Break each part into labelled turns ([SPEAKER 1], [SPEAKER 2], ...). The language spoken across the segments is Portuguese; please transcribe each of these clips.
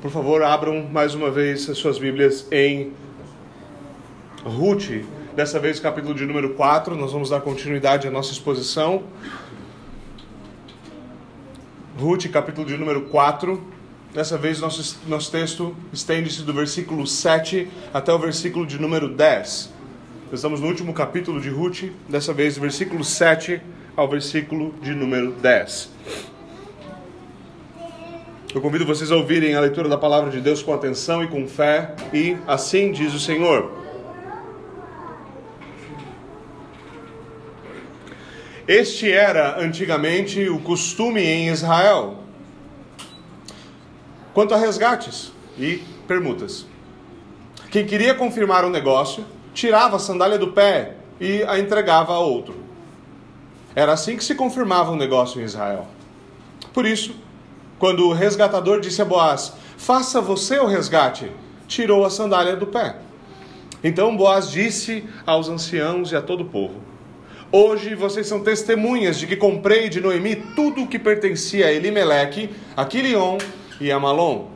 [SPEAKER 1] Por favor, abram mais uma vez as suas Bíblias em Ruth, dessa vez capítulo de número 4. Nós vamos dar continuidade à nossa exposição. Ruth, capítulo de número 4. Dessa vez nosso, nosso texto estende-se do versículo 7 até o versículo de número 10. Estamos no último capítulo de Ruth, dessa vez versículo 7 ao versículo de número 10. Eu convido vocês a ouvirem a leitura da palavra de Deus com atenção e com fé, e assim diz o Senhor. Este era antigamente o costume em Israel. Quanto a resgates e permutas. Quem queria confirmar um negócio, tirava a sandália do pé e a entregava a outro. Era assim que se confirmava um negócio em Israel. Por isso, quando o resgatador disse a Boaz: Faça você o resgate, tirou a sandália do pé. Então Boaz disse aos anciãos e a todo o povo: Hoje vocês são testemunhas de que comprei de Noemi tudo o que pertencia a Elimeleque, a Quilion e a Malom.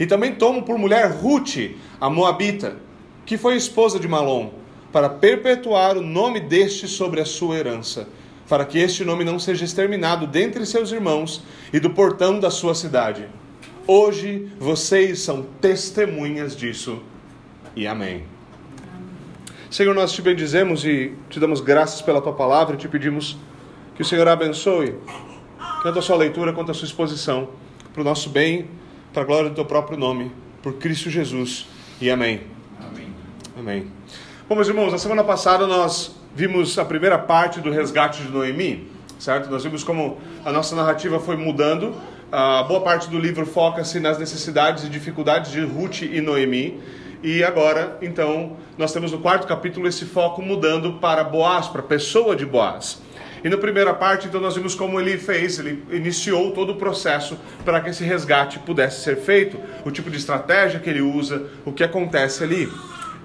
[SPEAKER 1] E também tomo por mulher Ruth, a Moabita, que foi esposa de Malom, para perpetuar o nome deste sobre a sua herança para que este nome não seja exterminado dentre seus irmãos e do portão da sua cidade. Hoje vocês são testemunhas disso. E amém. Senhor, nós te bendizemos e te damos graças pela tua palavra e te pedimos que o Senhor abençoe tanto a sua leitura quanto a sua exposição, para o nosso bem, para a glória do teu próprio nome, por Cristo Jesus. E amém. Amém. Amém. Bom, meus irmãos, na semana passada nós vimos a primeira parte do resgate de Noemi, certo? Nós vimos como a nossa narrativa foi mudando. A boa parte do livro foca-se nas necessidades e dificuldades de Ruth e Noemi. E agora, então, nós temos no quarto capítulo esse foco mudando para Boaz, para a pessoa de Boaz. E na primeira parte, então, nós vimos como ele fez, ele iniciou todo o processo para que esse resgate pudesse ser feito, o tipo de estratégia que ele usa, o que acontece ali.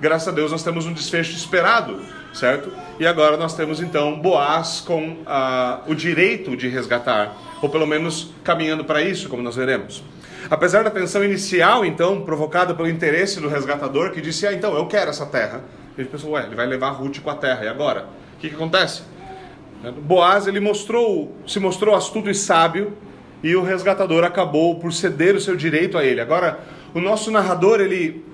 [SPEAKER 1] Graças a Deus, nós temos um desfecho esperado certo? E agora nós temos então Boaz com ah, o direito de resgatar, ou pelo menos caminhando para isso, como nós veremos. Apesar da tensão inicial, então, provocada pelo interesse do resgatador, que disse: Ah, então, eu quero essa terra. Ele pensou: Ué, ele vai levar Ruth com a terra, e agora? O que, que acontece? Boaz ele mostrou, se mostrou astuto e sábio, e o resgatador acabou por ceder o seu direito a ele. Agora, o nosso narrador ele,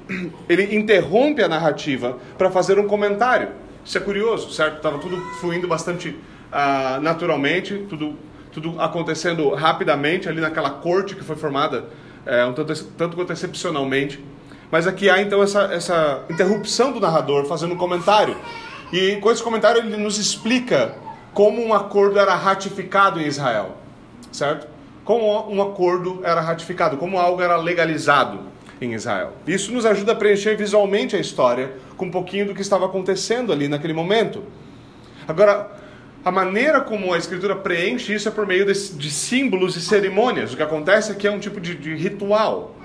[SPEAKER 1] ele interrompe a narrativa para fazer um comentário. Isso é curioso, certo? Estava tudo fluindo bastante uh, naturalmente, tudo, tudo acontecendo rapidamente ali naquela corte que foi formada é, um tanto, tanto quanto excepcionalmente. Mas aqui há então essa, essa interrupção do narrador fazendo um comentário. E com esse comentário ele nos explica como um acordo era ratificado em Israel, certo? Como um acordo era ratificado, como algo era legalizado em Israel. Isso nos ajuda a preencher visualmente a história com um pouquinho do que estava acontecendo ali naquele momento. Agora, a maneira como a escritura preenche isso é por meio de, de símbolos e cerimônias. O que acontece é que é um tipo de, de ritual,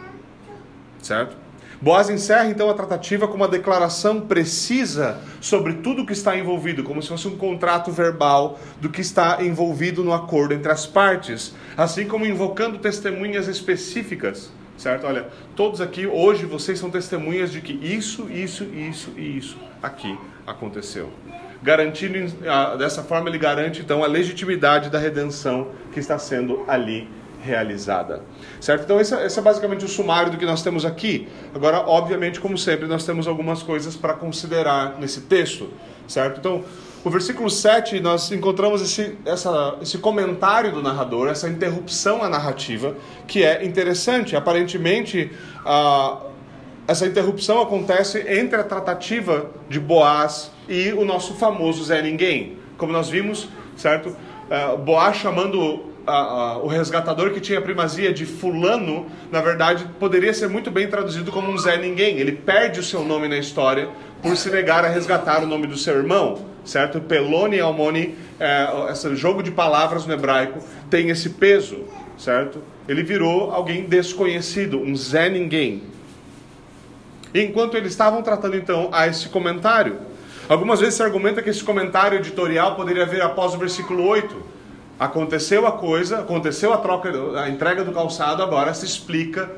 [SPEAKER 1] certo? Boaz encerra então a tratativa com uma declaração precisa sobre tudo o que está envolvido, como se fosse um contrato verbal do que está envolvido no acordo entre as partes, assim como invocando testemunhas específicas certo? Olha, todos aqui hoje vocês são testemunhas de que isso, isso, isso e isso aqui aconteceu. Garantindo dessa forma ele garante então a legitimidade da redenção que está sendo ali realizada. Certo? Então esse, esse é basicamente o sumário do que nós temos aqui. Agora, obviamente, como sempre, nós temos algumas coisas para considerar nesse texto, certo? Então, o versículo 7, nós encontramos esse, essa, esse comentário do narrador, essa interrupção à narrativa, que é interessante. Aparentemente, essa interrupção acontece entre a tratativa de Boaz e o nosso famoso Zé Ninguém. Como nós vimos, certo? Uh, Boaz chamando o resgatador que tinha primazia de fulano, na verdade, poderia ser muito bem traduzido como um Zé Ninguém. Ele perde o seu nome na história por se negar a resgatar o nome do seu irmão certo? Pelone e Almoni, é, esse jogo de palavras no hebraico, tem esse peso, certo? Ele virou alguém desconhecido, um Zé Ninguém. Enquanto eles estavam tratando então a esse comentário, algumas vezes se argumenta que esse comentário editorial poderia vir após o versículo 8. Aconteceu a coisa, aconteceu a troca, a entrega do calçado, agora se explica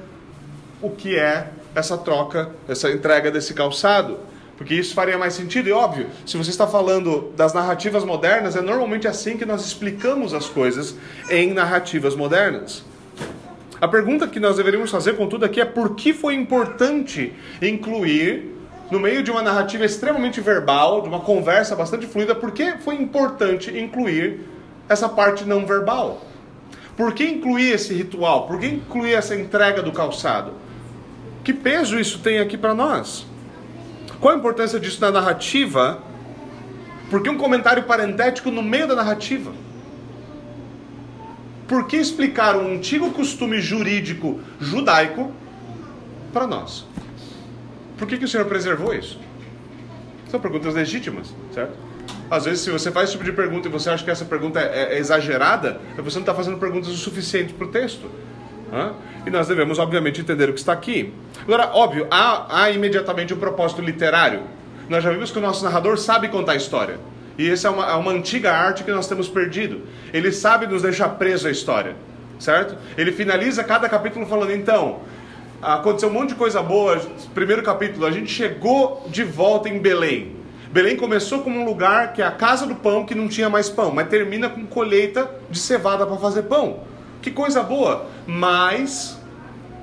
[SPEAKER 1] o que é essa troca, essa entrega desse calçado. Porque isso faria mais sentido, e óbvio, se você está falando das narrativas modernas, é normalmente assim que nós explicamos as coisas em narrativas modernas. A pergunta que nós deveríamos fazer, contudo, aqui é por que foi importante incluir, no meio de uma narrativa extremamente verbal, de uma conversa bastante fluida, por que foi importante incluir essa parte não verbal? Por que incluir esse ritual? Por que incluir essa entrega do calçado? Que peso isso tem aqui para nós? Qual a importância disso na narrativa? Por que um comentário parentético no meio da narrativa? Por que explicar um antigo costume jurídico judaico para nós? Por que, que o Senhor preservou isso? São perguntas legítimas, certo? Às vezes, se você faz esse tipo de pergunta e você acha que essa pergunta é, é exagerada, é você não está fazendo perguntas o suficiente para o texto. E nós devemos, obviamente, entender o que está aqui. Agora, óbvio, há, há imediatamente um propósito literário. Nós já vimos que o nosso narrador sabe contar a história. E essa é uma, é uma antiga arte que nós temos perdido. Ele sabe nos deixar preso à história, certo? Ele finaliza cada capítulo falando, então, aconteceu um monte de coisa boa. Primeiro capítulo, a gente chegou de volta em Belém. Belém começou como um lugar que é a casa do pão que não tinha mais pão, mas termina com colheita de cevada para fazer pão. Que coisa boa! Mas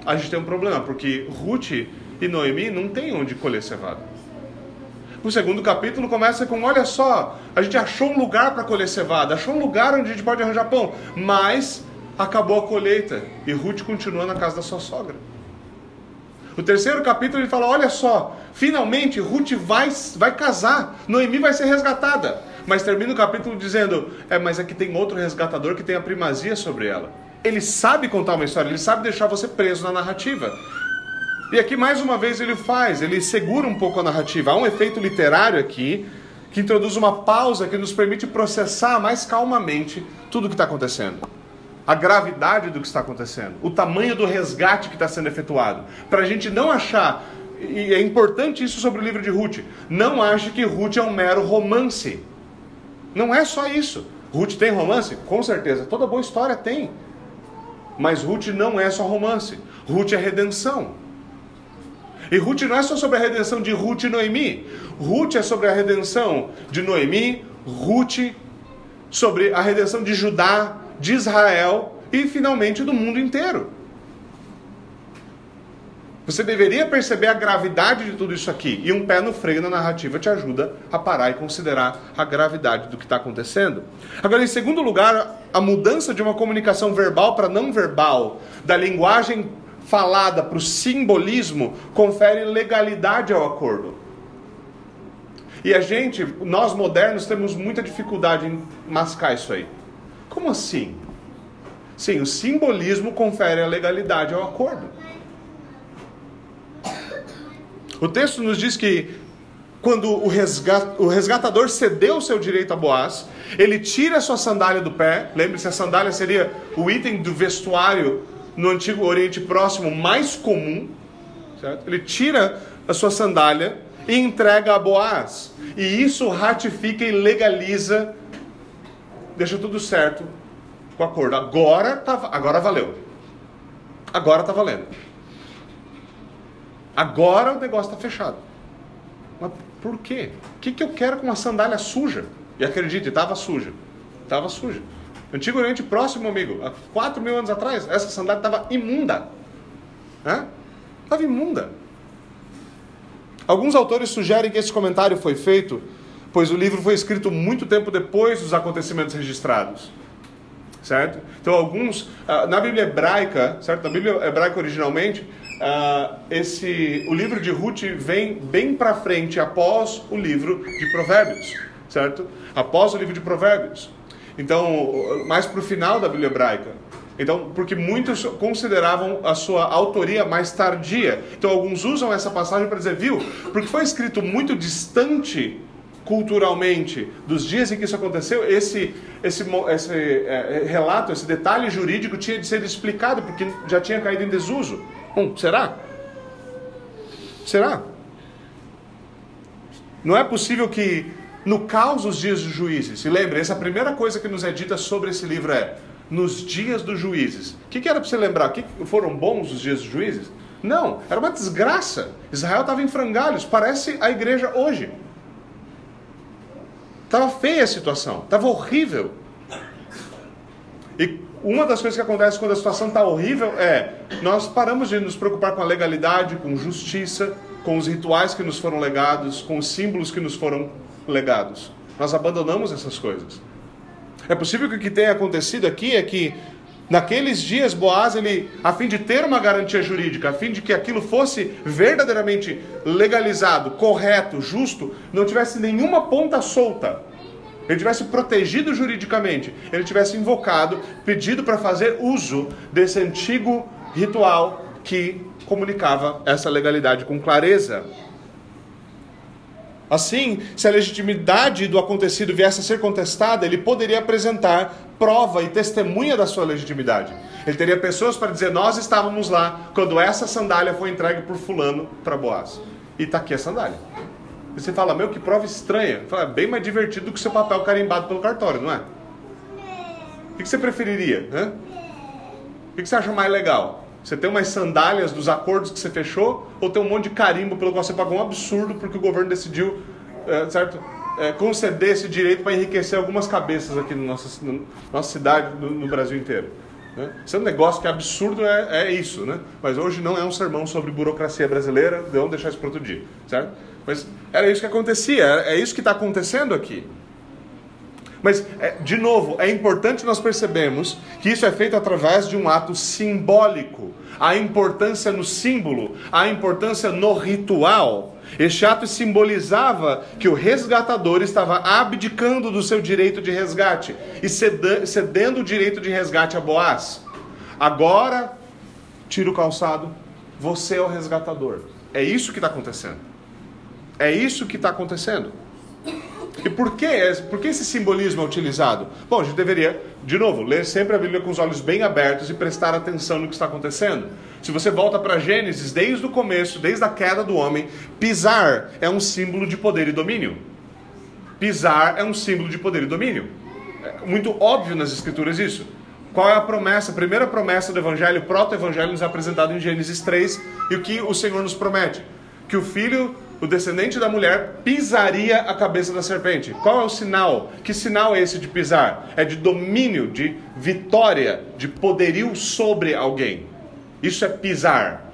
[SPEAKER 1] a gente tem um problema, porque Ruth e Noemi não têm onde colher cevada. O segundo capítulo começa com: olha só, a gente achou um lugar para colher cevada, achou um lugar onde a gente pode arranjar pão, mas acabou a colheita e Ruth continua na casa da sua sogra. O terceiro capítulo ele fala: olha só, finalmente Ruth vai, vai casar, Noemi vai ser resgatada. Mas termina o capítulo dizendo: é, mas aqui tem outro resgatador que tem a primazia sobre ela ele sabe contar uma história, ele sabe deixar você preso na narrativa. E aqui mais uma vez ele faz, ele segura um pouco a narrativa. Há um efeito literário aqui que introduz uma pausa que nos permite processar mais calmamente tudo o que está acontecendo. A gravidade do que está acontecendo, o tamanho do resgate que está sendo efetuado. Para a gente não achar, e é importante isso sobre o livro de Ruth, não ache que Ruth é um mero romance. Não é só isso. Ruth tem romance? Com certeza. Toda boa história tem. Mas Ruth não é só romance. Ruth é redenção. E Ruth não é só sobre a redenção de Ruth e Noemi. Ruth é sobre a redenção de Noemi, Ruth, sobre a redenção de Judá, de Israel e finalmente do mundo inteiro. Você deveria perceber a gravidade de tudo isso aqui. E um pé no freio na narrativa te ajuda a parar e considerar a gravidade do que está acontecendo. Agora, em segundo lugar, a mudança de uma comunicação verbal para não verbal, da linguagem falada para o simbolismo, confere legalidade ao acordo. E a gente, nós modernos, temos muita dificuldade em mascar isso aí. Como assim? Sim, o simbolismo confere a legalidade ao acordo. O texto nos diz que quando o, resgat, o resgatador cedeu o seu direito a Boaz, ele tira a sua sandália do pé. Lembre-se, a sandália seria o item do vestuário no antigo Oriente Próximo mais comum. Certo? Ele tira a sua sandália e entrega a Boaz. E isso ratifica e legaliza, deixa tudo certo com o acordo. Agora, tá, agora valeu. Agora está valendo. Agora o negócio está fechado. Mas por quê? O que, que eu quero com uma sandália suja? E acredite, estava suja. Estava suja. Antigo Oriente Próximo, amigo, há 4 mil anos atrás, essa sandália estava imunda. Estava imunda. Alguns autores sugerem que esse comentário foi feito, pois o livro foi escrito muito tempo depois dos acontecimentos registrados. Certo? Então, alguns. Ah, na Bíblia hebraica, certo? Na Bíblia hebraica originalmente, uh, esse, o livro de Ruth vem bem para frente após o livro de Provérbios, certo? Após o livro de Provérbios. Então, mais para o final da Bíblia hebraica. Então, porque muitos consideravam a sua autoria mais tardia. Então, alguns usam essa passagem para dizer, viu? Porque foi escrito muito distante culturalmente dos dias em que isso aconteceu, esse, esse, esse é, relato, esse detalhe jurídico tinha de ser explicado, porque já tinha caído em desuso. Hum, será? Será? Não é possível que no caos dos dias dos juízes, e lembre, essa primeira coisa que nos é dita sobre esse livro é nos dias dos juízes. O que, que era para você lembrar? Que foram bons os dias dos juízes? Não, era uma desgraça. Israel estava em frangalhos, parece a igreja hoje. Estava feia a situação, estava horrível. E uma das coisas que acontece quando a situação está horrível é nós paramos de nos preocupar com a legalidade, com justiça, com os rituais que nos foram legados, com os símbolos que nos foram legados. Nós abandonamos essas coisas. É possível que o que tenha acontecido aqui é que naqueles dias Boaz, ele, a fim de ter uma garantia jurídica, a fim de que aquilo fosse verdadeiramente legalizado, correto, justo, não tivesse nenhuma ponta solta ele tivesse protegido juridicamente, ele tivesse invocado, pedido para fazer uso desse antigo ritual que comunicava essa legalidade com clareza. Assim, se a legitimidade do acontecido viesse a ser contestada, ele poderia apresentar prova e testemunha da sua legitimidade. Ele teria pessoas para dizer: Nós estávamos lá quando essa sandália foi entregue por Fulano para Boaz. E está aqui a sandália. E você fala, meu, que prova estranha. Fala, é bem mais divertido do que seu papel carimbado pelo cartório, não é? O que você preferiria? Né? O que você acha mais legal? Você tem umas sandálias dos acordos que você fechou ou tem um monte de carimbo pelo qual você pagou um absurdo porque o governo decidiu, é, certo? É, conceder esse direito para enriquecer algumas cabeças aqui na nossa, nossa cidade, no, no Brasil inteiro. Né? Isso é um negócio que é absurdo, é, é isso, né? Mas hoje não é um sermão sobre burocracia brasileira, vamos deixar isso para outro dia, certo? Mas era isso que acontecia, é isso que está acontecendo aqui. Mas, é, de novo, é importante nós percebermos que isso é feito através de um ato simbólico. A importância no símbolo, a importância no ritual. Este ato simbolizava que o resgatador estava abdicando do seu direito de resgate e cedendo o direito de resgate a Boaz. Agora, tira o calçado, você é o resgatador. É isso que está acontecendo. É isso que está acontecendo. E por que, por que esse simbolismo é utilizado? Bom, a gente deveria, de novo, ler sempre a Bíblia com os olhos bem abertos e prestar atenção no que está acontecendo. Se você volta para Gênesis, desde o começo, desde a queda do homem, pisar é um símbolo de poder e domínio. Pisar é um símbolo de poder e domínio. É muito óbvio nas Escrituras isso. Qual é a promessa? A primeira promessa do Evangelho, o proto-evangelho, nos é apresentado em Gênesis 3. E o que o Senhor nos promete? Que o filho o descendente da mulher pisaria a cabeça da serpente. Qual é o sinal? Que sinal é esse de pisar? É de domínio, de vitória, de poderio sobre alguém. Isso é pisar,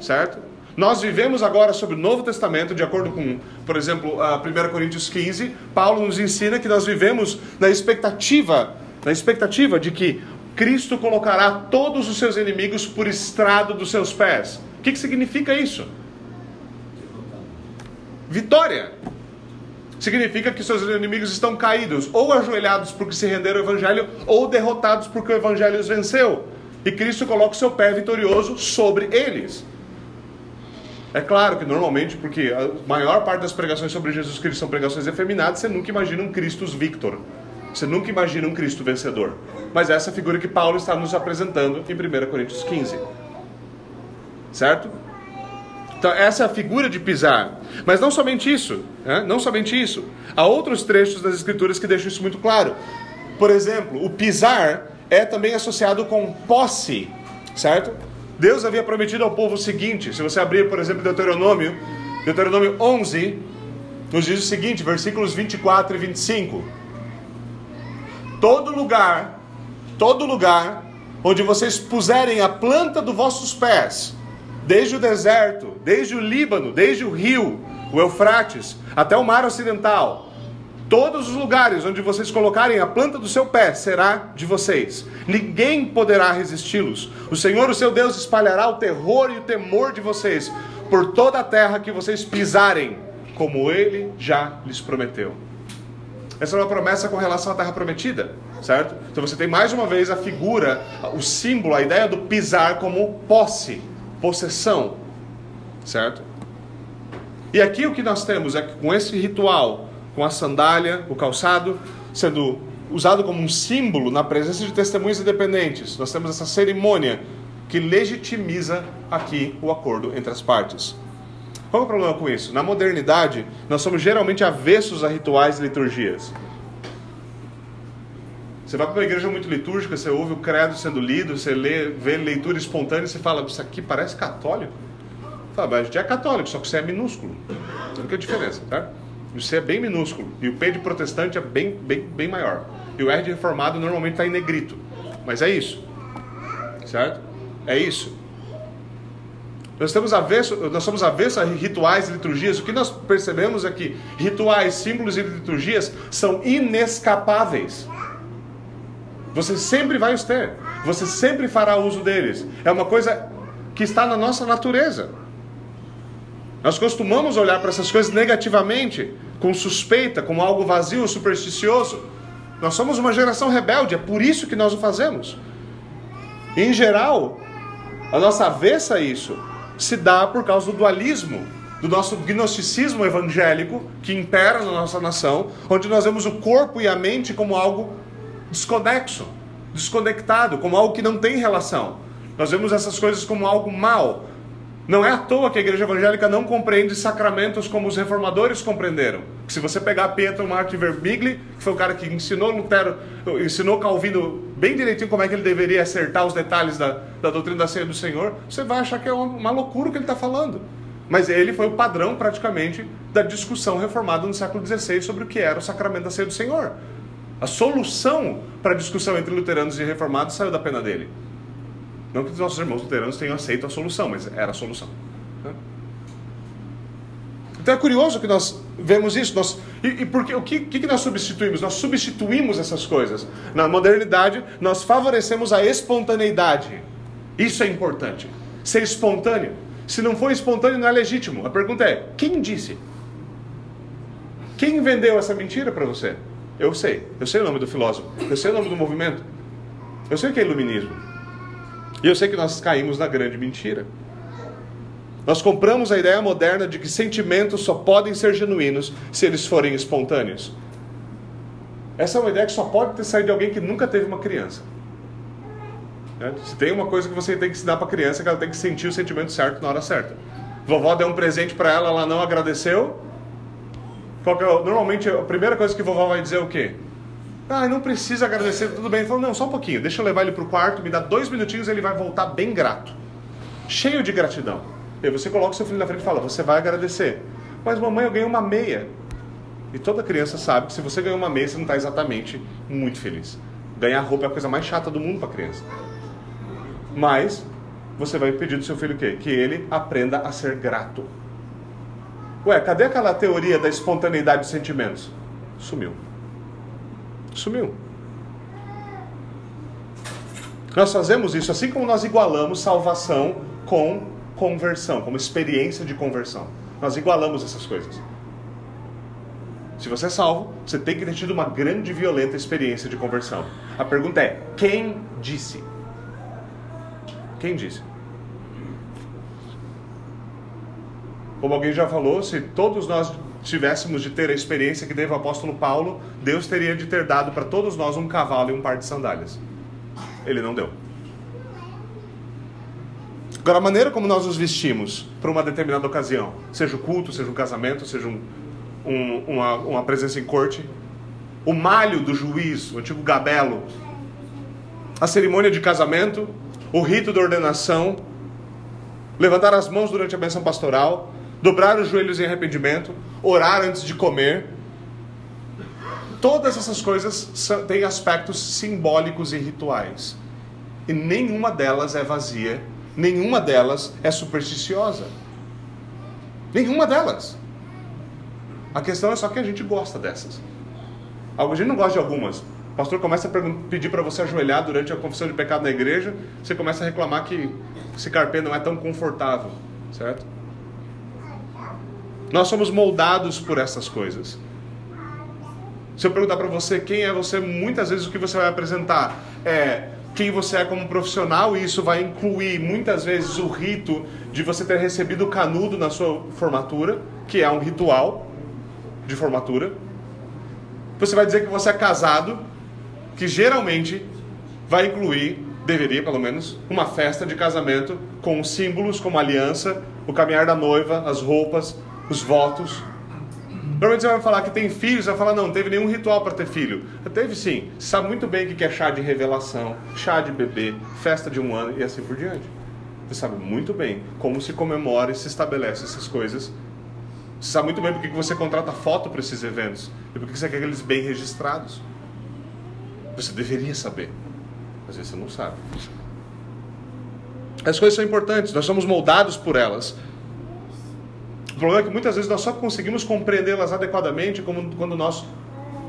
[SPEAKER 1] certo? Nós vivemos agora sobre o Novo Testamento, de acordo com, por exemplo, 1 Coríntios 15, Paulo nos ensina que nós vivemos na expectativa, na expectativa de que Cristo colocará todos os seus inimigos por estrado dos seus pés. O que, que significa isso? Vitória. Significa que seus inimigos estão caídos, ou ajoelhados porque se renderam ao Evangelho, ou derrotados porque o Evangelho os venceu. E Cristo coloca o seu pé vitorioso sobre eles. É claro que normalmente, porque a maior parte das pregações sobre Jesus Cristo são pregações efeminadas, você nunca imagina um Cristo Victor. Você nunca imagina um Cristo vencedor. Mas essa é figura que Paulo está nos apresentando em 1 Coríntios 15. Certo? Então, essa é a figura de pisar. Mas não somente isso, né? não somente isso. Há outros trechos das Escrituras que deixam isso muito claro. Por exemplo, o pisar é também associado com posse, certo? Deus havia prometido ao povo o seguinte: se você abrir, por exemplo, Deuteronômio, Deuteronômio 11, nos diz o seguinte, versículos 24 e 25: Todo lugar, todo lugar onde vocês puserem a planta dos vossos pés, desde o deserto, desde o Líbano, desde o rio, o Eufrates, até o mar ocidental. Todos os lugares onde vocês colocarem a planta do seu pé será de vocês. Ninguém poderá resisti-los. O Senhor, o seu Deus, espalhará o terror e o temor de vocês por toda a terra que vocês pisarem, como ele já lhes prometeu. Essa é uma promessa com relação à terra prometida, certo? Então você tem mais uma vez a figura, o símbolo, a ideia do pisar como posse possessão, certo? E aqui o que nós temos é que com esse ritual, com a sandália, o calçado, sendo usado como um símbolo na presença de testemunhas independentes, nós temos essa cerimônia que legitimiza aqui o acordo entre as partes. Qual é o problema com isso? Na modernidade, nós somos geralmente avessos a rituais e liturgias. Você vai para uma igreja muito litúrgica, você ouve o credo sendo lido, você lê, vê leitura espontânea e você fala, isso aqui parece católico. Fala, mas a gente é católico, só que você é minúsculo. A diferença, tá? Você é bem minúsculo. E o P de protestante é bem, bem, bem maior. E o R de reformado normalmente está em negrito. Mas é isso. Certo? É isso. Nós, temos avesso, nós somos avessos a rituais e liturgias. O que nós percebemos é que rituais, símbolos e liturgias são inescapáveis. Você sempre vai os ter. Você sempre fará uso deles. É uma coisa que está na nossa natureza. Nós costumamos olhar para essas coisas negativamente, com suspeita, como algo vazio, supersticioso. Nós somos uma geração rebelde, é por isso que nós o fazemos. Em geral, a nossa avessa a isso se dá por causa do dualismo, do nosso gnosticismo evangélico que impera na nossa nação, onde nós vemos o corpo e a mente como algo desconexo, desconectado, como algo que não tem relação. Nós vemos essas coisas como algo mal, não é à toa que a igreja evangélica não compreende sacramentos como os reformadores compreenderam. Se você pegar Pietro Martin Verbigli, que foi o cara que ensinou Lutero, ensinou Calvino bem direitinho como é que ele deveria acertar os detalhes da, da doutrina da ceia do Senhor, você vai achar que é uma loucura o que ele está falando. Mas ele foi o padrão, praticamente, da discussão reformada no século XVI sobre o que era o sacramento da ceia do Senhor. A solução para a discussão entre luteranos e reformados saiu da pena dele. Não que os nossos irmãos luteranos tenham aceito a solução, mas era a solução. Então é curioso que nós vemos isso. Nós, e, e porque, o que, que nós substituímos? Nós substituímos essas coisas. Na modernidade, nós favorecemos a espontaneidade. Isso é importante. Ser espontâneo. Se não for espontâneo, não é legítimo. A pergunta é: quem disse? Quem vendeu essa mentira para você? Eu sei. Eu sei o nome do filósofo. Eu sei o nome do movimento. Eu sei o que é iluminismo. E eu sei que nós caímos na grande mentira. Nós compramos a ideia moderna de que sentimentos só podem ser genuínos se eles forem espontâneos. Essa é uma ideia que só pode ter saído de alguém que nunca teve uma criança. Né? Se tem uma coisa que você tem que ensinar para a criança, é que ela tem que sentir o sentimento certo na hora certa. Vovó deu um presente para ela, ela não agradeceu. É, normalmente a primeira coisa que vovó vai dizer é o quê? Ah, não precisa agradecer, tudo bem. Ele falou, não, só um pouquinho, deixa eu levar ele para o quarto, me dá dois minutinhos e ele vai voltar bem grato. Cheio de gratidão. E você coloca o seu filho na frente e fala, você vai agradecer. Mas mamãe, eu ganhei uma meia. E toda criança sabe que se você ganhou uma meia, você não está exatamente muito feliz. Ganhar roupa é a coisa mais chata do mundo para criança. Mas você vai pedir do seu filho o quê? Que ele aprenda a ser grato. Ué, cadê aquela teoria da espontaneidade dos sentimentos? Sumiu. Sumiu. Nós fazemos isso assim como nós igualamos salvação com conversão, como experiência de conversão. Nós igualamos essas coisas. Se você é salvo, você tem que ter tido uma grande e violenta experiência de conversão. A pergunta é: quem disse? Quem disse? Como alguém já falou, se todos nós tivéssemos de ter a experiência que teve o apóstolo Paulo, Deus teria de ter dado para todos nós um cavalo e um par de sandálias. Ele não deu. Agora, a maneira como nós nos vestimos para uma determinada ocasião, seja o culto, seja um casamento, seja um, um, uma, uma presença em corte, o malho do juiz, o antigo gabelo, a cerimônia de casamento, o rito da ordenação, levantar as mãos durante a benção pastoral, dobrar os joelhos em arrependimento, orar antes de comer. Todas essas coisas têm aspectos simbólicos e rituais. E nenhuma delas é vazia, nenhuma delas é supersticiosa. Nenhuma delas. A questão é só que a gente gosta dessas. A gente não gosta de algumas. O pastor começa a pedir para você ajoelhar durante a confissão de pecado na igreja, você começa a reclamar que esse carpê não é tão confortável, certo? Nós somos moldados por essas coisas. Se eu perguntar para você quem é você, muitas vezes o que você vai apresentar é quem você é como profissional, e isso vai incluir muitas vezes o rito de você ter recebido o canudo na sua formatura, que é um ritual de formatura. Você vai dizer que você é casado, que geralmente vai incluir, deveria pelo menos, uma festa de casamento com símbolos como aliança, o caminhar da noiva, as roupas, os votos. Normalmente você vai falar que tem filhos, vai falar, não, não teve nenhum ritual para ter filho. Teve sim. Você sabe muito bem o que é chá de revelação, chá de bebê, festa de um ano e assim por diante. Você sabe muito bem como se comemora e se estabelece essas coisas. Você sabe muito bem por que você contrata foto para esses eventos e por que você quer aqueles bem registrados. Você deveria saber. Vezes você não sabe. As coisas são importantes, nós somos moldados por elas. O problema é que muitas vezes nós só conseguimos compreendê-las adequadamente quando nós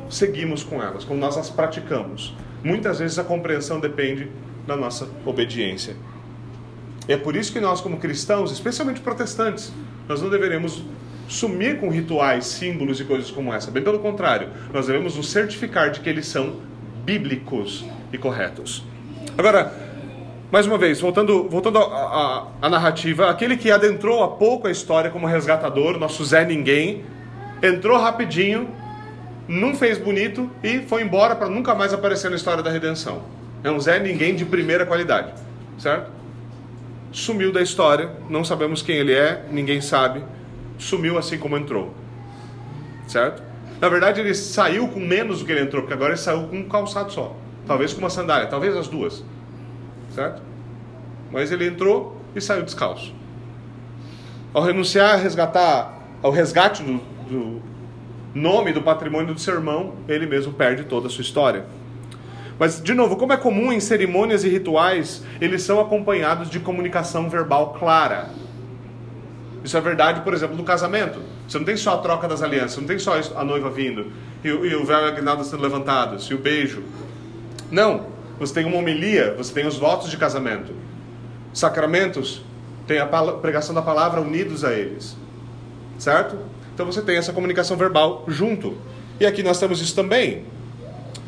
[SPEAKER 1] seguimos com elas, quando nós as praticamos. Muitas vezes a compreensão depende da nossa obediência. É por isso que nós, como cristãos, especialmente protestantes, nós não deveremos sumir com rituais, símbolos e coisas como essa. Bem pelo contrário, nós devemos nos certificar de que eles são bíblicos e corretos. Agora, mais uma vez, voltando, voltando à narrativa, aquele que adentrou há pouco a história como resgatador, nosso Zé Ninguém, entrou rapidinho, não fez bonito e foi embora para nunca mais aparecer na história da redenção. É um Zé Ninguém de primeira qualidade, certo? Sumiu da história, não sabemos quem ele é, ninguém sabe, sumiu assim como entrou, certo? Na verdade, ele saiu com menos do que ele entrou, porque agora ele saiu com um calçado só, talvez com uma sandália, talvez as duas certo? Mas ele entrou e saiu descalço. Ao renunciar a resgatar, ao resgate do, do nome do patrimônio do seu irmão, ele mesmo perde toda a sua história. Mas, de novo, como é comum em cerimônias e rituais, eles são acompanhados de comunicação verbal clara. Isso é verdade, por exemplo, no casamento. Você não tem só a troca das alianças, não tem só a noiva vindo, e, e o véu a guinalda sendo levantados, e o beijo. Não você tem uma homilia, você tem os votos de casamento. Sacramentos, tem a pregação da palavra unidos a eles. Certo? Então você tem essa comunicação verbal junto. E aqui nós temos isso também.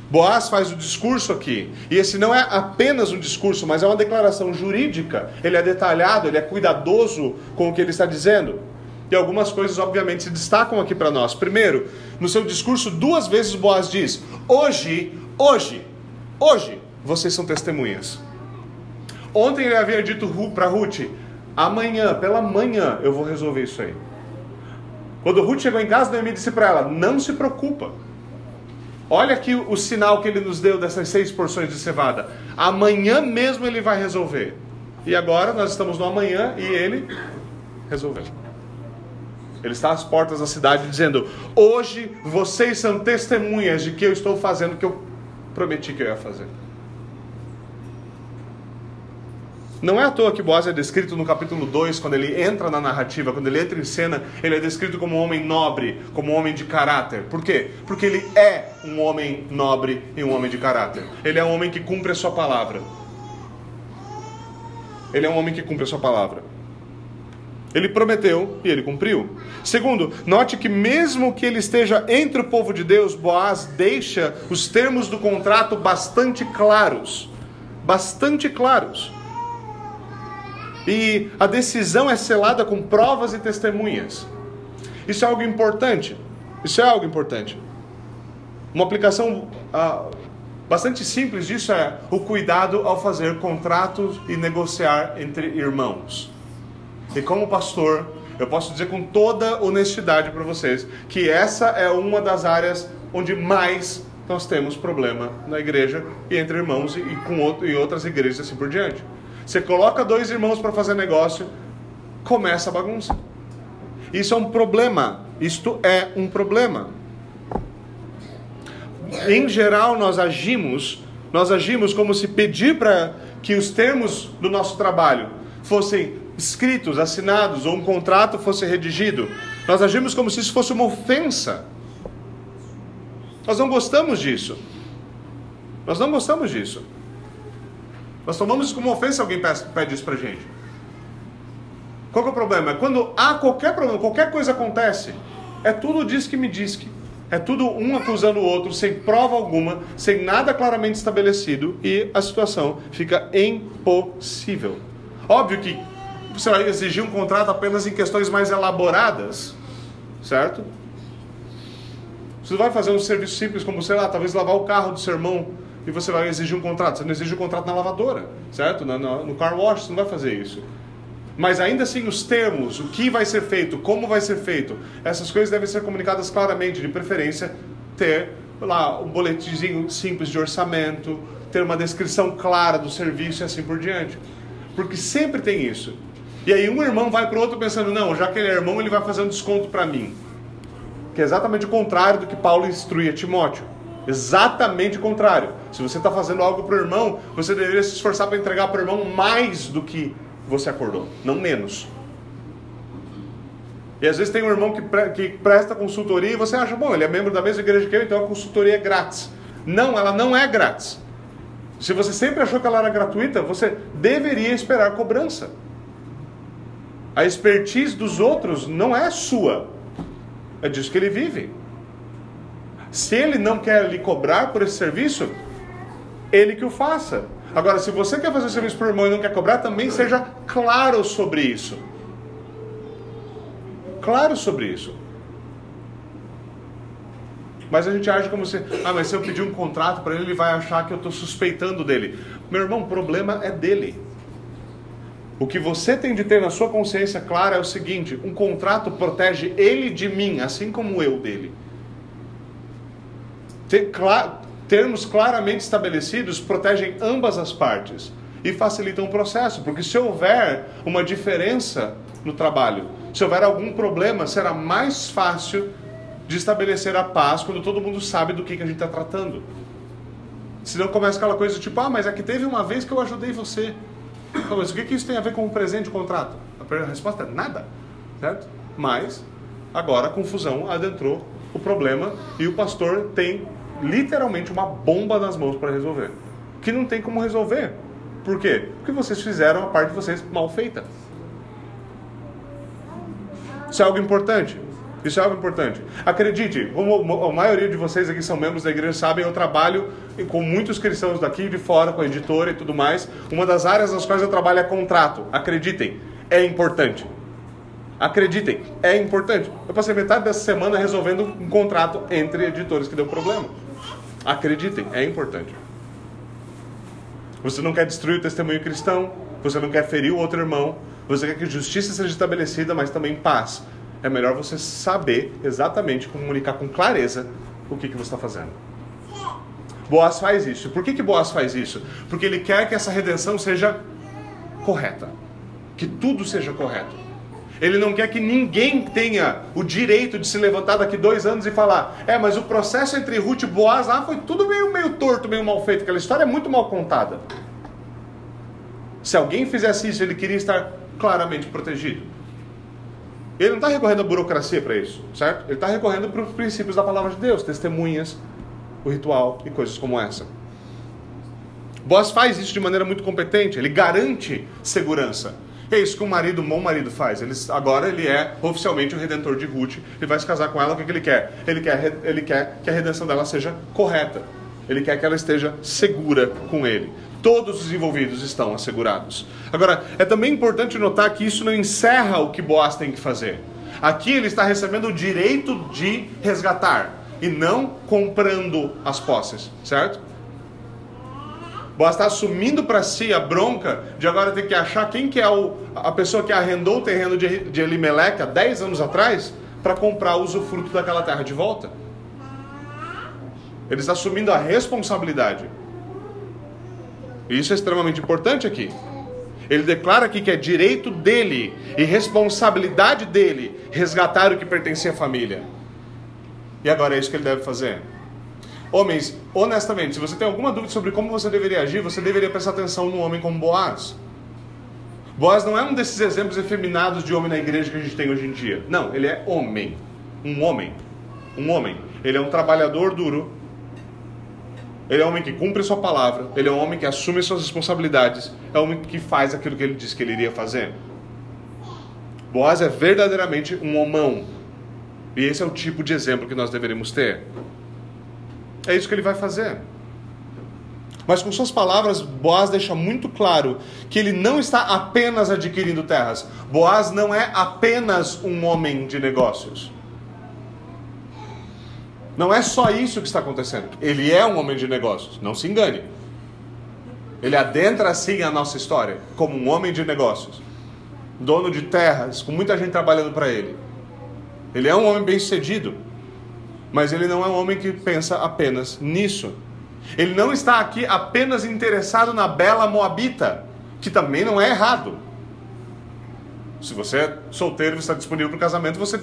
[SPEAKER 1] Boaz faz o discurso aqui. E esse não é apenas um discurso, mas é uma declaração jurídica. Ele é detalhado, ele é cuidadoso com o que ele está dizendo. E algumas coisas, obviamente, se destacam aqui para nós. Primeiro, no seu discurso, duas vezes Boaz diz: Hoje, hoje, hoje vocês são testemunhas. Ontem ele havia dito para Ruth: amanhã, pela manhã, eu vou resolver isso aí. Quando Ruth chegou em casa, Noemi disse para ela: não se preocupa. Olha aqui o sinal que ele nos deu dessas seis porções de cevada. Amanhã mesmo ele vai resolver. E agora nós estamos no amanhã e ele resolveu. Ele está às portas da cidade dizendo: Hoje vocês são testemunhas de que eu estou fazendo o que eu prometi que eu ia fazer. Não é à toa que Boaz é descrito no capítulo 2, quando ele entra na narrativa, quando ele entra em cena, ele é descrito como um homem nobre, como um homem de caráter. Por quê? Porque ele é um homem nobre e um homem de caráter. Ele é um homem que cumpre a sua palavra. Ele é um homem que cumpre a sua palavra. Ele prometeu e ele cumpriu. Segundo, note que mesmo que ele esteja entre o povo de Deus, Boaz deixa os termos do contrato bastante claros. Bastante claros. E a decisão é selada com provas e testemunhas. Isso é algo importante. Isso é algo importante. Uma aplicação ah, bastante simples disso é o cuidado ao fazer contratos e negociar entre irmãos. E como pastor, eu posso dizer com toda honestidade para vocês que essa é uma das áreas onde mais nós temos problema na igreja e entre irmãos e, com outro, e outras igrejas assim por diante. Você coloca dois irmãos para fazer negócio, começa a bagunça. Isso é um problema. Isto é um problema. Em geral, nós agimos, nós agimos como se pedir para que os termos do nosso trabalho fossem escritos, assinados ou um contrato fosse redigido. Nós agimos como se isso fosse uma ofensa. Nós não gostamos disso. Nós não gostamos disso. Nós tomamos isso como ofensa se alguém pede isso pra gente. Qual é o problema? É quando há qualquer problema, qualquer coisa acontece, é tudo diz que me diz que. É tudo um acusando o outro, sem prova alguma, sem nada claramente estabelecido, e a situação fica impossível. Óbvio que você vai exigir um contrato apenas em questões mais elaboradas, certo? Você vai fazer um serviço simples como, sei lá, talvez lavar o carro do seu irmão e você vai exigir um contrato. Você não exige um contrato na lavadora, certo? No, no, no car wash você não vai fazer isso. Mas ainda assim, os termos, o que vai ser feito, como vai ser feito, essas coisas devem ser comunicadas claramente, de preferência ter lá um boletim simples de orçamento, ter uma descrição clara do serviço e assim por diante. Porque sempre tem isso. E aí um irmão vai para o outro pensando, não, já que ele é irmão, ele vai fazer um desconto para mim. Que é exatamente o contrário do que Paulo instrui a Timóteo. Exatamente o contrário. Se você está fazendo algo para o irmão, você deveria se esforçar para entregar para o irmão mais do que você acordou, não menos. E às vezes tem um irmão que, pre que presta consultoria e você acha, bom, ele é membro da mesma igreja que eu, então a consultoria é grátis. Não, ela não é grátis. Se você sempre achou que ela era gratuita, você deveria esperar cobrança. A expertise dos outros não é sua, é disso que ele vive. Se ele não quer lhe cobrar por esse serviço, ele que o faça. Agora, se você quer fazer serviço para o irmão e não quer cobrar, também seja claro sobre isso. Claro sobre isso. Mas a gente age como se, ah, mas se eu pedir um contrato para ele, ele vai achar que eu estou suspeitando dele. Meu irmão, o problema é dele. O que você tem de ter na sua consciência clara é o seguinte: um contrato protege ele de mim, assim como eu dele. Ter, termos claramente estabelecidos protegem ambas as partes e facilitam o processo, porque se houver uma diferença no trabalho, se houver algum problema, será mais fácil de estabelecer a paz quando todo mundo sabe do que, que a gente está tratando. Senão começa aquela coisa tipo, ah, mas é que teve uma vez que eu ajudei você. Mas o que, que isso tem a ver com o presente de contrato? A resposta é nada, certo? Mas agora a confusão adentrou o problema e o pastor tem literalmente uma bomba nas mãos para resolver. Que não tem como resolver. Por quê? Porque vocês fizeram a parte de vocês mal feita. Isso é algo importante. Isso é algo importante. Acredite, como a maioria de vocês aqui são membros da igreja, sabem, eu trabalho com muitos cristãos daqui e de fora, com a editora e tudo mais. Uma das áreas nas quais eu trabalho é contrato. Acreditem, é importante. Acreditem, é importante. Eu passei metade dessa semana resolvendo um contrato entre editores que deu problema. Acreditem, é importante. Você não quer destruir o testemunho cristão, você não quer ferir o outro irmão, você quer que justiça seja estabelecida, mas também paz. É melhor você saber exatamente comunicar com clareza o que, que você está fazendo. Boaz faz isso. Por que, que Boaz faz isso? Porque ele quer que essa redenção seja correta. Que tudo seja correto. Ele não quer que ninguém tenha o direito de se levantar daqui dois anos e falar: é, mas o processo entre Ruth e Boaz lá foi tudo meio, meio torto, meio mal feito. Aquela história é muito mal contada. Se alguém fizesse isso, ele queria estar claramente protegido. Ele não está recorrendo à burocracia para isso, certo? Ele está recorrendo para os princípios da palavra de Deus, testemunhas, o ritual e coisas como essa. Boaz faz isso de maneira muito competente, ele garante segurança. É isso que um marido, um bom marido faz. Ele, agora ele é oficialmente o redentor de Ruth. Ele vai se casar com ela, o que, que ele quer? Ele quer? ele quer que a redenção dela seja correta. Ele quer que ela esteja segura com ele. Todos os envolvidos estão assegurados. Agora, é também importante notar que isso não encerra o que Boaz tem que fazer. Aqui ele está recebendo o direito de resgatar e não comprando as posses, certo? Boaz está assumindo para si a bronca de agora ter que achar quem que é o, a pessoa que arrendou o terreno de, de Elimelec há 10 anos atrás para comprar o usufruto daquela terra de volta. Ele está assumindo a responsabilidade. E isso é extremamente importante aqui. Ele declara aqui que é direito dele e responsabilidade dele resgatar o que pertencia à família. E agora é isso que ele deve fazer. Homens, honestamente, se você tem alguma dúvida sobre como você deveria agir, você deveria prestar atenção num homem como Boaz. Boaz não é um desses exemplos efeminados de homem na igreja que a gente tem hoje em dia. Não, ele é homem. Um homem. Um homem. Ele é um trabalhador duro. Ele é um homem que cumpre sua palavra. Ele é um homem que assume suas responsabilidades. É um homem que faz aquilo que ele disse que ele iria fazer. Boaz é verdadeiramente um homão. E esse é o tipo de exemplo que nós deveríamos ter. É isso que ele vai fazer. Mas com suas palavras, Boaz deixa muito claro que ele não está apenas adquirindo terras. Boaz não é apenas um homem de negócios. Não é só isso que está acontecendo. Ele é um homem de negócios, não se engane. Ele adentra assim a nossa história como um homem de negócios. dono de terras, com muita gente trabalhando para ele. Ele é um homem bem-sucedido, mas ele não é um homem que pensa apenas nisso. Ele não está aqui apenas interessado na bela Moabita, que também não é errado. Se você é solteiro e está disponível para o casamento, você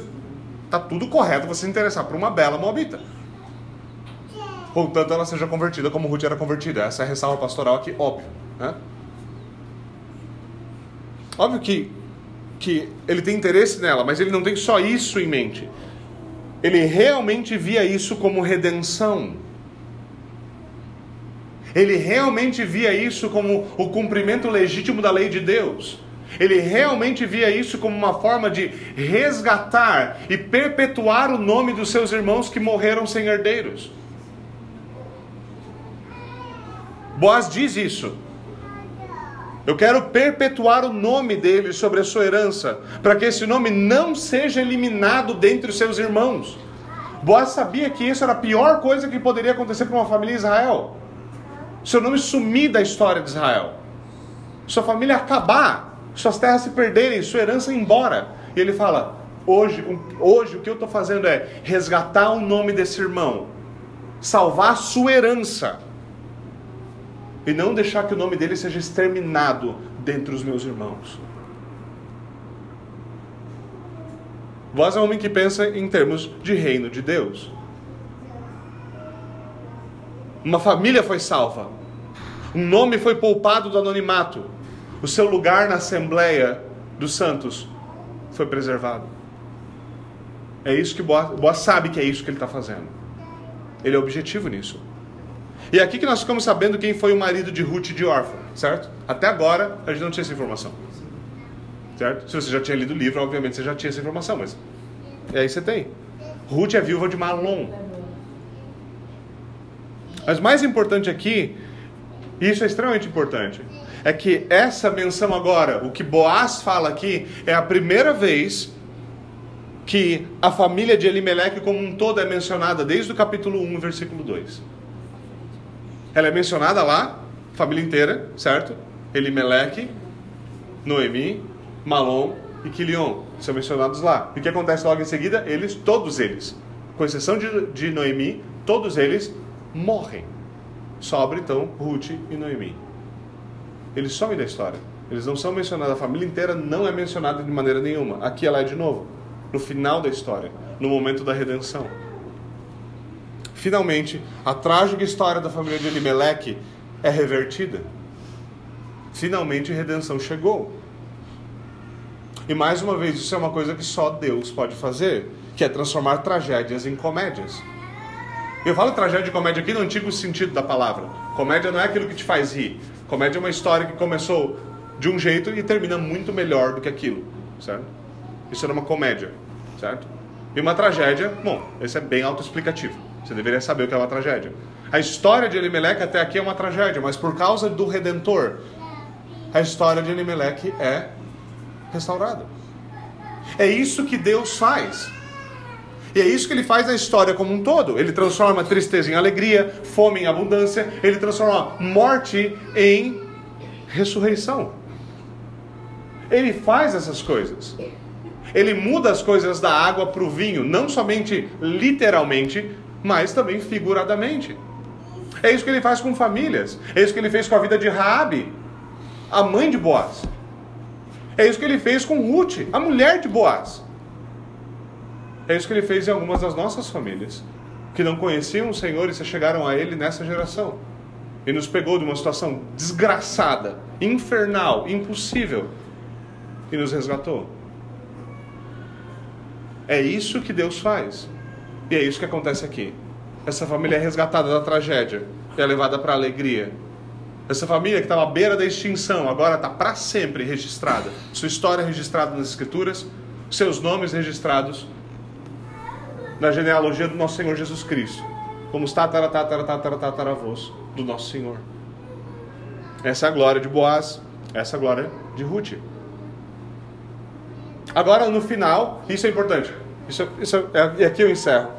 [SPEAKER 1] está tudo correto você se interessar por uma bela Moabita. Contanto ela seja convertida como Ruth era convertida. Essa é a ressalva pastoral aqui, óbvio. Né? Óbvio que, que ele tem interesse nela, mas ele não tem só isso em mente. Ele realmente via isso como redenção. Ele realmente via isso como o cumprimento legítimo da lei de Deus. Ele realmente via isso como uma forma de resgatar e perpetuar o nome dos seus irmãos que morreram sem herdeiros. Boaz diz isso. Eu quero perpetuar o nome dele sobre a sua herança, para que esse nome não seja eliminado dentre os seus irmãos. Boaz sabia que isso era a pior coisa que poderia acontecer para uma família de Israel. Seu nome sumir da história de Israel. Sua família acabar, suas terras se perderem, sua herança ir embora. E ele fala: hoje, hoje o que eu estou fazendo é resgatar o nome desse irmão, salvar a sua herança e não deixar que o nome dele seja exterminado dentre os meus irmãos. Vós é um homem que pensa em termos de reino de Deus. Uma família foi salva. Um nome foi poupado do anonimato. O seu lugar na Assembleia dos Santos foi preservado. É isso que Boaz sabe que é isso que ele está fazendo. Ele é objetivo nisso. E é aqui que nós ficamos sabendo quem foi o marido de Ruth de Orfa, certo? Até agora a gente não tinha essa informação. Certo? Se você já tinha lido o livro, obviamente você já tinha essa informação, mas e aí você tem. Ruth é viúva de Malom. Mas mais importante aqui, e isso é extremamente importante, é que essa menção agora, o que Boaz fala aqui, é a primeira vez que a família de Elimelech como um todo é mencionada desde o capítulo 1, versículo 2. Ela é mencionada lá, família inteira, certo? Elimelech, Noemi, Malom e Quilion são mencionados lá. E o que acontece logo em seguida? Eles, todos eles, com exceção de, de Noemi, todos eles morrem. Sobra então Ruth e Noemi. Eles somem da história. Eles não são mencionados, a família inteira não é mencionada de maneira nenhuma. Aqui ela é de novo, no final da história, no momento da redenção. Finalmente, a trágica história da família de Elimelech é revertida. Finalmente, a redenção chegou. E mais uma vez, isso é uma coisa que só Deus pode fazer, que é transformar tragédias em comédias. Eu falo tragédia e comédia aqui no antigo sentido da palavra. Comédia não é aquilo que te faz rir. Comédia é uma história que começou de um jeito e termina muito melhor do que aquilo, certo? Isso era uma comédia, certo? E uma tragédia, bom, esse é bem autoexplicativo. Você deveria saber o que é uma tragédia. A história de Elimelech até aqui é uma tragédia, mas por causa do Redentor, a história de Elimelech é restaurada. É isso que Deus faz. E é isso que ele faz na história como um todo. Ele transforma tristeza em alegria, fome em abundância, ele transforma morte em ressurreição. Ele faz essas coisas. Ele muda as coisas da água para o vinho, não somente literalmente, mas também figuradamente. É isso que ele faz com famílias. É isso que ele fez com a vida de Raabe, a mãe de Boaz. É isso que ele fez com Ruth, a mulher de Boaz. É isso que ele fez em algumas das nossas famílias, que não conheciam o Senhor e se chegaram a ele nessa geração. E nos pegou de uma situação desgraçada, infernal, impossível, e nos resgatou. É isso que Deus faz. E é isso que acontece aqui. Essa família é resgatada da tragédia e é levada para a alegria. Essa família que estava à beira da extinção, agora está para sempre registrada. Sua história registrada nas Escrituras, seus nomes registrados na genealogia do nosso Senhor Jesus Cristo, como os tataravôs do nosso Senhor. Essa é a glória de Boaz, essa é a glória de Ruth. Agora, no final, isso é importante. Isso, isso é, e aqui eu encerro.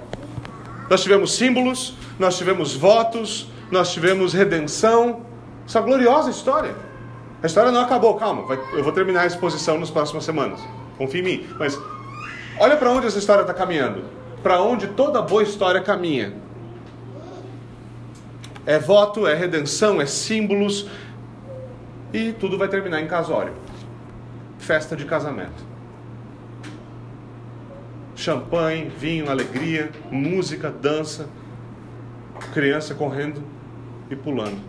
[SPEAKER 1] Nós tivemos símbolos, nós tivemos votos, nós tivemos redenção. Essa gloriosa história. A história não acabou, calma, vai, eu vou terminar a exposição nas próximas semanas. Confie em mim. Mas olha para onde essa história está caminhando. Para onde toda boa história caminha. É voto, é redenção, é símbolos. E tudo vai terminar em casório festa de casamento. Champanhe, vinho, alegria, música, dança, criança correndo e pulando.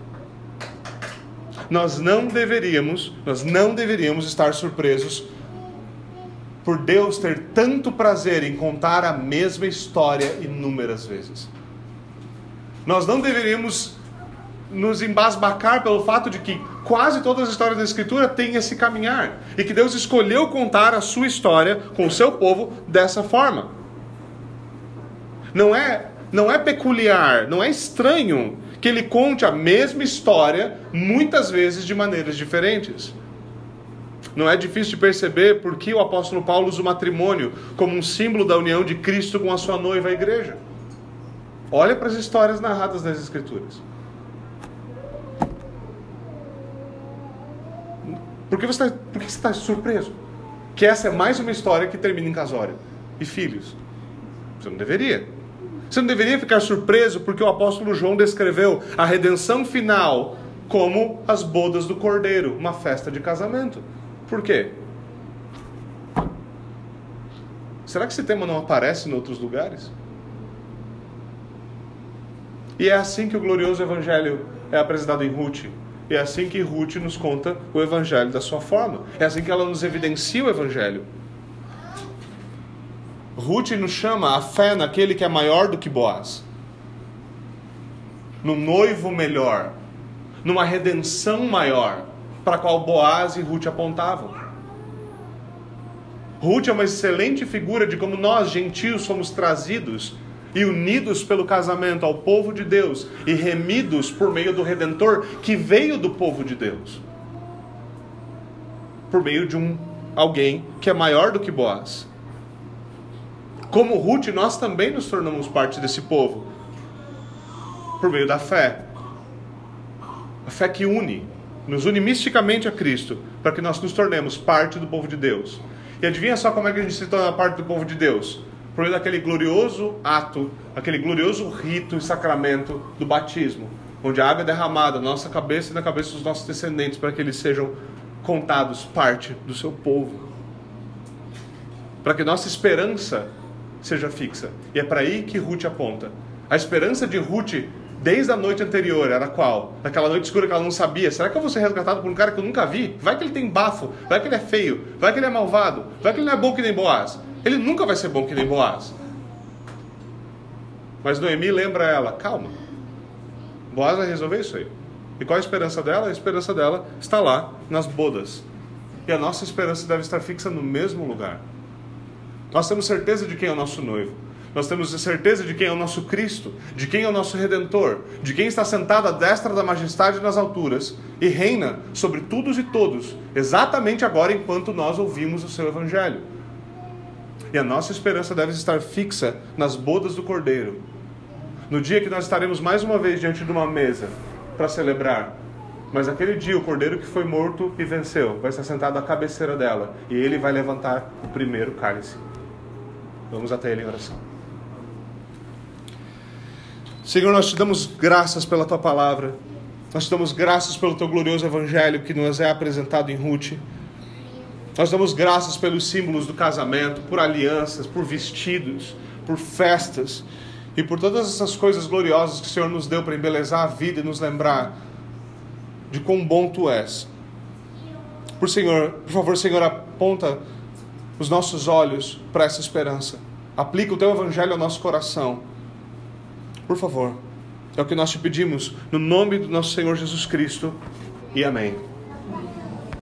[SPEAKER 1] Nós não deveríamos, nós não deveríamos estar surpresos por Deus ter tanto prazer em contar a mesma história inúmeras vezes. Nós não deveríamos nos embasbacar pelo fato de que quase todas as histórias da Escritura têm esse caminhar e que Deus escolheu contar a sua história com o seu povo dessa forma. Não é, não é peculiar, não é estranho que ele conte a mesma história muitas vezes de maneiras diferentes. Não é difícil de perceber por que o apóstolo Paulo usa o matrimônio como um símbolo da união de Cristo com a sua noiva, a igreja. Olha para as histórias narradas nas Escrituras. Por que você está, está surpreso? Que essa é mais uma história que termina em casório e filhos. Você não deveria. Você não deveria ficar surpreso porque o apóstolo João descreveu a redenção final como as bodas do cordeiro, uma festa de casamento. Por quê? Será que esse tema não aparece em outros lugares? E é assim que o glorioso evangelho é apresentado em Ruth. É assim que Ruth nos conta o Evangelho da sua forma. É assim que ela nos evidencia o Evangelho. Ruth nos chama a fé naquele que é maior do que Boaz. No noivo melhor. Numa redenção maior. Para a qual Boaz e Ruth apontavam. Ruth é uma excelente figura de como nós, gentios, somos trazidos e unidos pelo casamento ao povo de Deus e remidos por meio do redentor que veio do povo de Deus. Por meio de um alguém que é maior do que Boaz. Como Ruth, nós também nos tornamos parte desse povo por meio da fé. A fé que une, nos une misticamente a Cristo, para que nós nos tornemos parte do povo de Deus. E adivinha só como é que a gente se torna parte do povo de Deus? Por meio daquele glorioso ato, aquele glorioso rito e sacramento do batismo, onde a água é derramada na nossa cabeça e na cabeça dos nossos descendentes para que eles sejam contados parte do seu povo. Para que nossa esperança seja fixa. E é para aí que Ruth aponta. A esperança de Ruth desde a noite anterior era qual? Naquela noite escura que ela não sabia. Será que eu vou ser resgatado por um cara que eu nunca vi? Vai que ele tem bafo, vai que ele é feio, vai que ele é malvado, vai que ele não é bom que nem Boaz. Ele nunca vai ser bom que nem Boaz. Mas Noemi lembra ela: calma, Boaz vai resolver isso aí. E qual a esperança dela? A esperança dela está lá nas bodas. E a nossa esperança deve estar fixa no mesmo lugar. Nós temos certeza de quem é o nosso noivo. Nós temos certeza de quem é o nosso Cristo, de quem é o nosso Redentor, de quem está sentado à destra da majestade nas alturas e reina sobre todos e todos, exatamente agora enquanto nós ouvimos o seu Evangelho. E a nossa esperança deve estar fixa nas bodas do Cordeiro. No dia que nós estaremos mais uma vez diante de uma mesa para celebrar. Mas aquele dia o Cordeiro que foi morto e venceu vai estar sentado à cabeceira dela e ele vai levantar o primeiro cálice. Vamos até ele em oração. Senhor, nós te damos graças pela tua palavra. Nós te damos graças pelo teu glorioso evangelho que nos é apresentado em Ruth. Nós damos graças pelos símbolos do casamento, por alianças, por vestidos, por festas e por todas essas coisas gloriosas que o Senhor nos deu para embelezar a vida e nos lembrar de quão bom tu és. Por Senhor, por favor, Senhor, aponta os nossos olhos para essa esperança. Aplica o teu evangelho ao nosso coração. Por favor. É o que nós te pedimos no nome do nosso Senhor Jesus Cristo. E amém.